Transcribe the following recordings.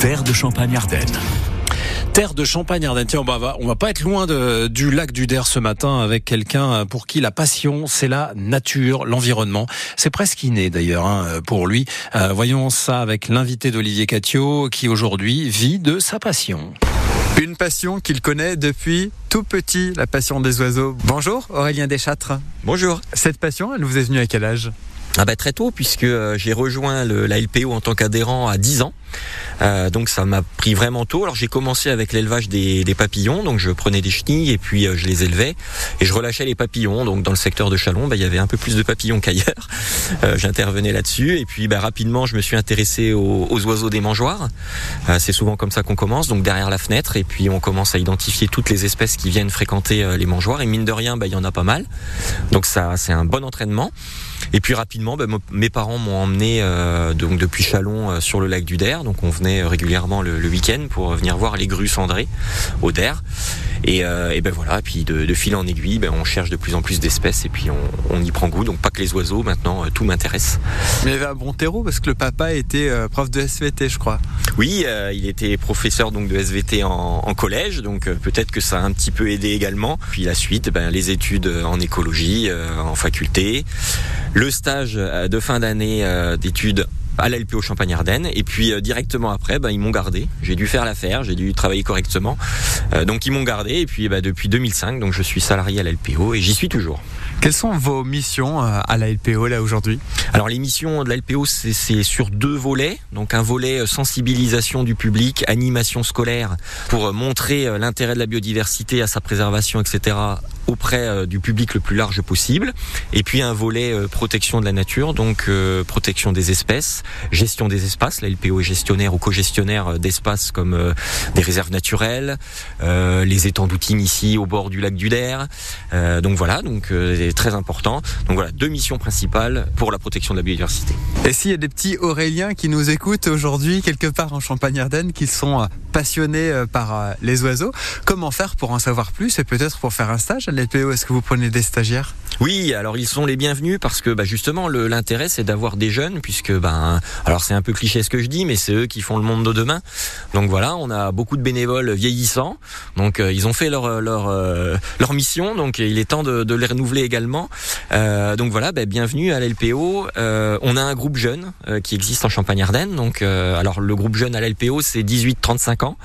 Terre de Champagne-Ardenne. Terre de Champagne-Ardenne. Tiens, on va, on va pas être loin de, du lac du Der ce matin avec quelqu'un pour qui la passion, c'est la nature, l'environnement. C'est presque inné d'ailleurs hein, pour lui. Euh, voyons ça avec l'invité d'Olivier Catio qui aujourd'hui vit de sa passion. Une passion qu'il connaît depuis tout petit, la passion des oiseaux. Bonjour Aurélien Deschâtres. Bonjour. Cette passion, elle vous est venue à quel âge? Ah bah très tôt puisque euh, j'ai rejoint le, la LPO en tant qu'adhérent à 10 ans. Euh, donc ça m'a pris vraiment tôt. Alors j'ai commencé avec l'élevage des, papillons, donc je prenais des chenilles et puis euh, je les élevais et je relâchais les papillons. Donc dans le secteur de Chalon, bah, il y avait un peu plus de papillons qu'ailleurs. Euh, J'intervenais là-dessus et puis bah, rapidement je me suis intéressé aux, aux oiseaux des mangeoires. C'est souvent comme ça qu'on commence, donc derrière la fenêtre et puis on commence à identifier toutes les espèces qui viennent fréquenter les mangeoires et mine de rien, bah, il y en a pas mal. Donc ça c'est un bon entraînement. Et puis rapidement, mes parents m'ont emmené depuis Chalon sur le lac du Der. Donc on venait régulièrement le, le week-end pour venir voir les grues cendrées au Der. Et, euh, et ben voilà, et puis de, de fil en aiguille, ben on cherche de plus en plus d'espèces et puis on, on, y prend goût. Donc pas que les oiseaux, maintenant euh, tout m'intéresse. Mais il y avait un bon terreau parce que le papa était euh, prof de SVT, je crois. Oui, euh, il était professeur donc de SVT en, en collège, donc peut-être que ça a un petit peu aidé également. Puis la suite, ben, les études en écologie, en faculté, le stage de fin d'année d'études à la LPO Champagne-Ardenne. Et puis euh, directement après, bah, ils m'ont gardé. J'ai dû faire l'affaire, j'ai dû travailler correctement. Euh, donc ils m'ont gardé. Et puis bah, depuis 2005, donc je suis salarié à la LPO et j'y suis toujours. Quelles sont vos missions euh, à la LPO là aujourd'hui? Alors les missions de la LPO, c'est sur deux volets. Donc un volet sensibilisation du public, animation scolaire pour montrer l'intérêt de la biodiversité à sa préservation, etc auprès du public le plus large possible. Et puis un volet protection de la nature, donc euh, protection des espèces, gestion des espaces. La LPO est gestionnaire ou co-gestionnaire d'espaces comme euh, des réserves naturelles, euh, les étangs d'Outing ici au bord du lac du Der. donc voilà, donc c'est très important. Donc voilà, deux missions principales pour la protection de la biodiversité. Et s'il y a des petits Auréliens qui nous écoutent aujourd'hui quelque part en Champagne-Ardenne, qui sont passionnés par les oiseaux, comment faire pour en savoir plus et peut-être pour faire un stage à l'LPO Est-ce que vous prenez des stagiaires? Oui, alors ils sont les bienvenus parce que bah, justement l'intérêt c'est d'avoir des jeunes puisque ben alors c'est un peu cliché ce que je dis mais c'est eux qui font le monde de demain. Donc voilà, on a beaucoup de bénévoles vieillissants. Donc euh, ils ont fait leur leur euh, leur mission donc il est temps de, de les renouveler également. Euh, donc voilà, bah, bienvenue à l'LPO. on a un groupe jeune qui existe en Champagne-Ardenne. Donc alors le groupe jeune à l'LPO c'est 18-35 ans.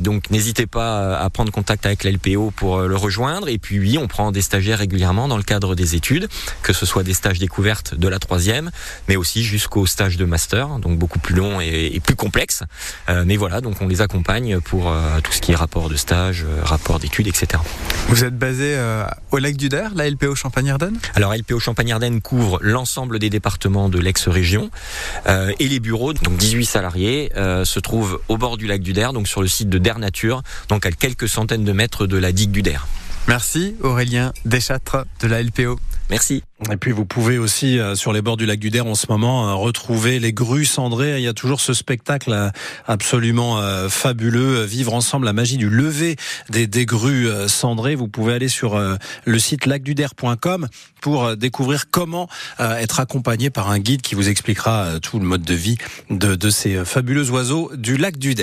donc n'hésitez pas à prendre contact avec l'LPO pour le rejoindre et puis oui, on prend des stagiaires régulièrement dans le cadre des études, que ce soit des stages découvertes de la troisième, mais aussi jusqu'au stage de master, donc beaucoup plus long et, et plus complexe. Euh, mais voilà, donc on les accompagne pour euh, tout ce qui est rapport de stage, euh, rapport d'études, etc. Vous êtes basé au lac du Der, la LPO Champagne-Ardenne? Alors LPO Champagne-Ardenne couvre l'ensemble des départements de l'ex-région et les bureaux, donc 18 salariés, se trouvent au bord du lac du Der, donc sur le site de Der Nature, donc à quelques centaines de mètres de la digue du Der. Merci Aurélien Deschâtres de la LPO. Merci. Et puis vous pouvez aussi euh, sur les bords du lac du Der en ce moment euh, retrouver les grues cendrées. Il y a toujours ce spectacle euh, absolument fabuleux, vivre ensemble la magie du lever des, des grues cendrées. Vous pouvez aller sur le site lacduder.com pour découvrir comment être accompagné par un guide qui vous expliquera tout le mode de vie de, ces fabuleux oiseaux du lac du.